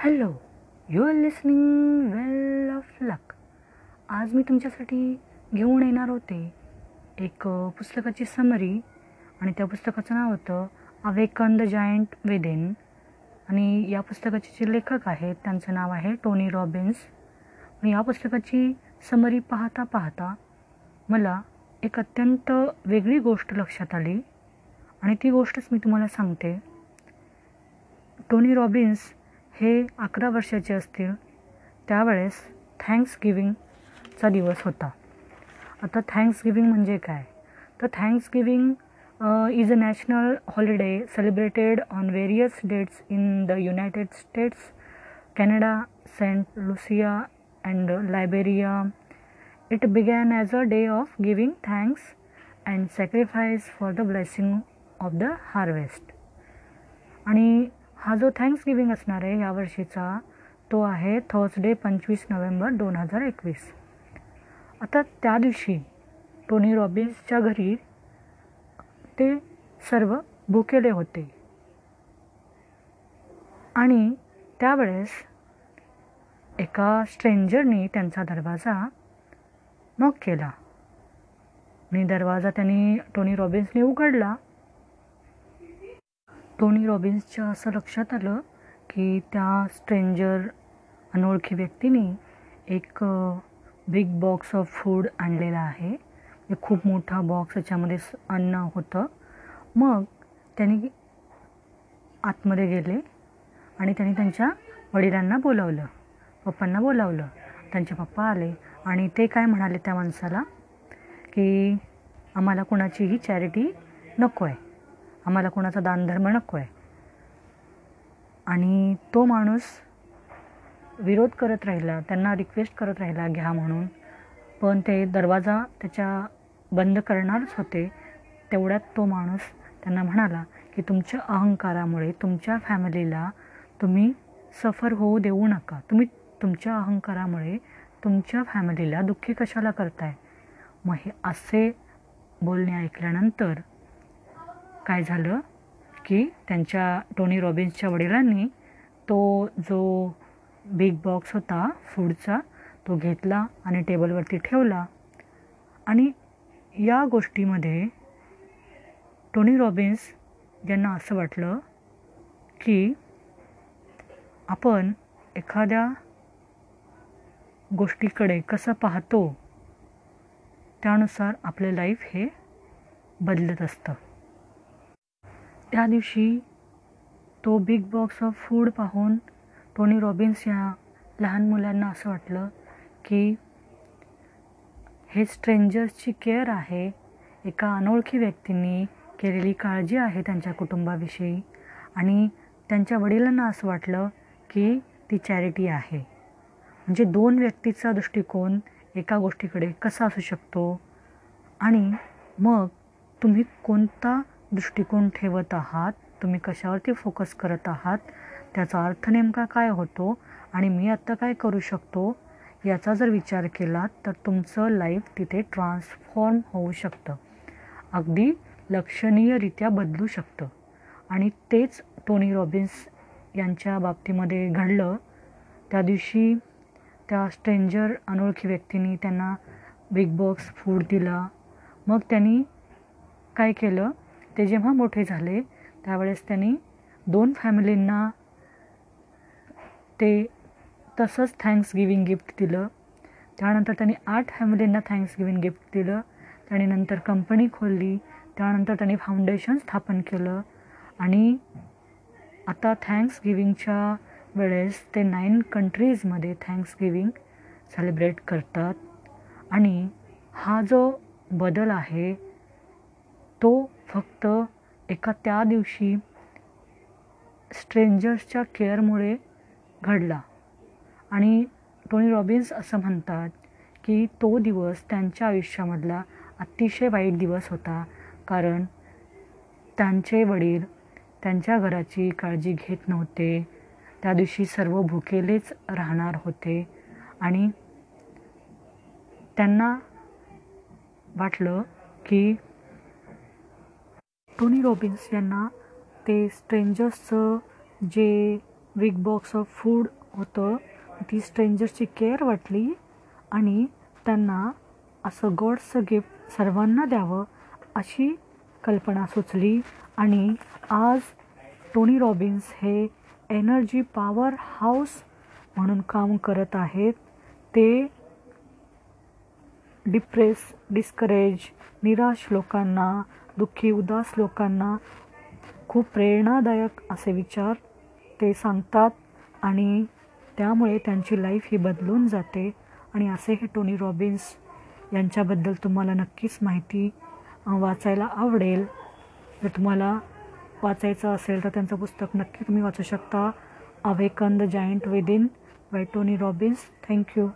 Hello you are listening well of luck आज मी तुमच्यासाठी घेऊन येणार होते एक पुस्तकाची समरी आणि त्या पुस्तकाचं नाव होतं अवेकन द जायंट विदिन आणि या पुस्तकाचे जे लेखक आहेत त्यांचं नाव आहे टोनी रॉबिन्स आणि या पुस्तकाची समरी पाहता पाहता मला एक अत्यंत वेगळी गोष्ट लक्षात आली. आणि ती गोष्टच मी तुम्हाला सांगते. टोनी रॉबिन्स हे अकरा वर्षाचे असतील त्यावेळेस थँक्स गिविंगचा दिवस होता. आता थँक्स गिविंग म्हणजे काय? तर thanksgiving is a national holiday celebrated on various dates in the United States Canada Saint Lucia and Liberia it began as a day of giving thanks and sacrifice for the blessing of the harvest आणि हा जो thanks giving असणार आहे यावर्षीचा तो आहे Thursday पंचवीस November दोन हजार एकवीस. आता त्या दिवशी टोनी रॉबिन्सच्या घरी ते सर्व भुकेले होते. आणि त्यावेळेस एका स्ट्रेंजरनी त्यांचा दरवाजा नॉक केला. आणि दरवाजा त्यांनी टोनी रॉबिन्सने उघडला. टोनी रॉबिन्सच्या असं लक्षात आलं की त्या स्ट्रेंजर अनोळखी व्यक्तीने एक बिग बॉक्स ऑफ फूड आणलेला आहे. एक खूप मोठा बॉक्स याच्यामध्ये अन्न होतं. मग त्यांनी आतमध्ये गेले आणि त्यांनी त्यांच्या वडिलांना बोलावलं. पप्पांना बोलावलं. त्यांचे पप्पा आले आणि ते काय म्हणाले त्या माणसाला की आम्हाला कुणाचीही चॅरिटी नको आहे आम्हाला कोणाचा दानधर्म नको आहे आणि तो माणूस विरोध करत राहिला त्यांना रिक्वेस्ट करत राहिला घ्या म्हणून. पण ते दरवाजा त्याच्या बंद करणारच होते. तेवढ्यात तो माणूस त्यांना म्हणाला की तुमच्या अहंकारामुळे तुमच्या फॅमिलीला तुम्ही सफर होऊ देऊ नका. तुम्ही तुमच्या अहंकारामुळे तुमच्या फॅमिलीला दुःखी कशाला करताय? मग हे असे बोलणे ऐकल्यानंतर काय झालं की त्यांच्या टोनी रॉबिन्सच्या वडिलांनी तो जो बिग बॉक्स होता फूडचा तो घेतला आणि टेबलवरती ठेवला. आणि या गोष्टीमध्ये टोनी रॉबिन्स यांना असं वाटलं की आपण एखाद्या गोष्टीकडे कसं पाहतो त्यानुसार आपलं लाईफ हे बदलत असतं. त्या दिवशी तो बिग बॉक्स ऑफ फूड पाहून टोनी रॉबिन्स या लहान मुलांना असं वाटलं की हे स्ट्रेंजर्सची केअर आहे. एका अनोळखी व्यक्तींनी केलेली काळजी आहे त्यांच्या कुटुंबाविषयी. आणि त्यांच्या वडिलांना असं वाटलं की ती चॅरिटी आहे. म्हणजे दोन व्यक्तीचा दृष्टिकोन एका गोष्टीकडे कसा असू शकतो? आणि मग तुम्ही कोणता दृष्टिकोन ठेवत आहात तुम्ही कशावरती फोकस करत आहात त्याचा अर्थ नेमका काय होतो आणि मी आत्ता काय करू शकतो याचा जर विचार केला तर तुमचं लाईफ तिथे ट्रान्सफॉर्म होऊ शकतं. अगदी लक्षणीयरित्या बदलू शकतं. आणि तेच टोनी रॉबिन्स यांच्या बाबतीमध्ये घडलं. त्या दिवशी त्या स्ट्रेंजर अनोळखी व्यक्तीने त्यांना बिग बॉक्स फूड दिला. मग त्यांनी काय केलं? ते जेव्हा मोठे झाले त्यावेळेस त्यांनी दोन फॅमिलींना ते तसंच थँक्स गिविंग गिफ्ट दिलं. त्यानंतर त्यांनी आठ फॅमिलींना थँक्स गिविंग गिफ्ट दिलं. त्याने नंतर कंपनी खोलली. त्यानंतर त्यांनी फाउंडेशन स्थापन केलं. आणि आता थँक्स गिविंगच्या वेळेस ते नाईन कंट्रीजमध्ये थँक्स गिविंग सेलिब्रेट करतात. आणि हा जो बदल आहे तो फक्त एका त्या दिवशी स्ट्रेंजर्सच्या केअरमुळे घडला. आणि टोनी रॉबिन्स असं म्हणतात की तो दिवस त्यांच्या आयुष्यामधला अतिशय वाईट दिवस होता. कारण त्यांचे वडील त्यांच्या घराची काळजी घेत नव्हते. त्या दिवशी सर्व भुकेलेच राहणार होते. आणि त्यांना वाटलं की टोनी रॉबिन्स यांना ते स्ट्रेंजर्सचं जे बिग बॉक्स ऑफ फूड होतं ती स्ट्रेंजर्सची केअर वाटली आणि त्यांना असं गॉड्सचं गिफ्ट सर्वांना द्यावं अशी कल्पना सुचली आणि आज टोनी रॉबिन्स हे एनर्जी पॉवर हाऊस म्हणून काम करत आहेत. ते डिप्रेस डिस्करेज निराश लोकांना दुःखी उदास लोकांना खूप प्रेरणादायक असे विचार ते सांगतात आणि त्यामुळे त्यांची लाईफ ही बदलून जाते. आणि असे हे टोनी रॉबिन्स यांच्याबद्दल तुम्हाला नक्कीच माहिती वाचायला आवडेल. जर तुम्हाला वाचायचं असेल तर त्यांचं पुस्तक नक्की तुम्ही वाचू शकता. Awaken the giant within by Tony Robbins. Thank you.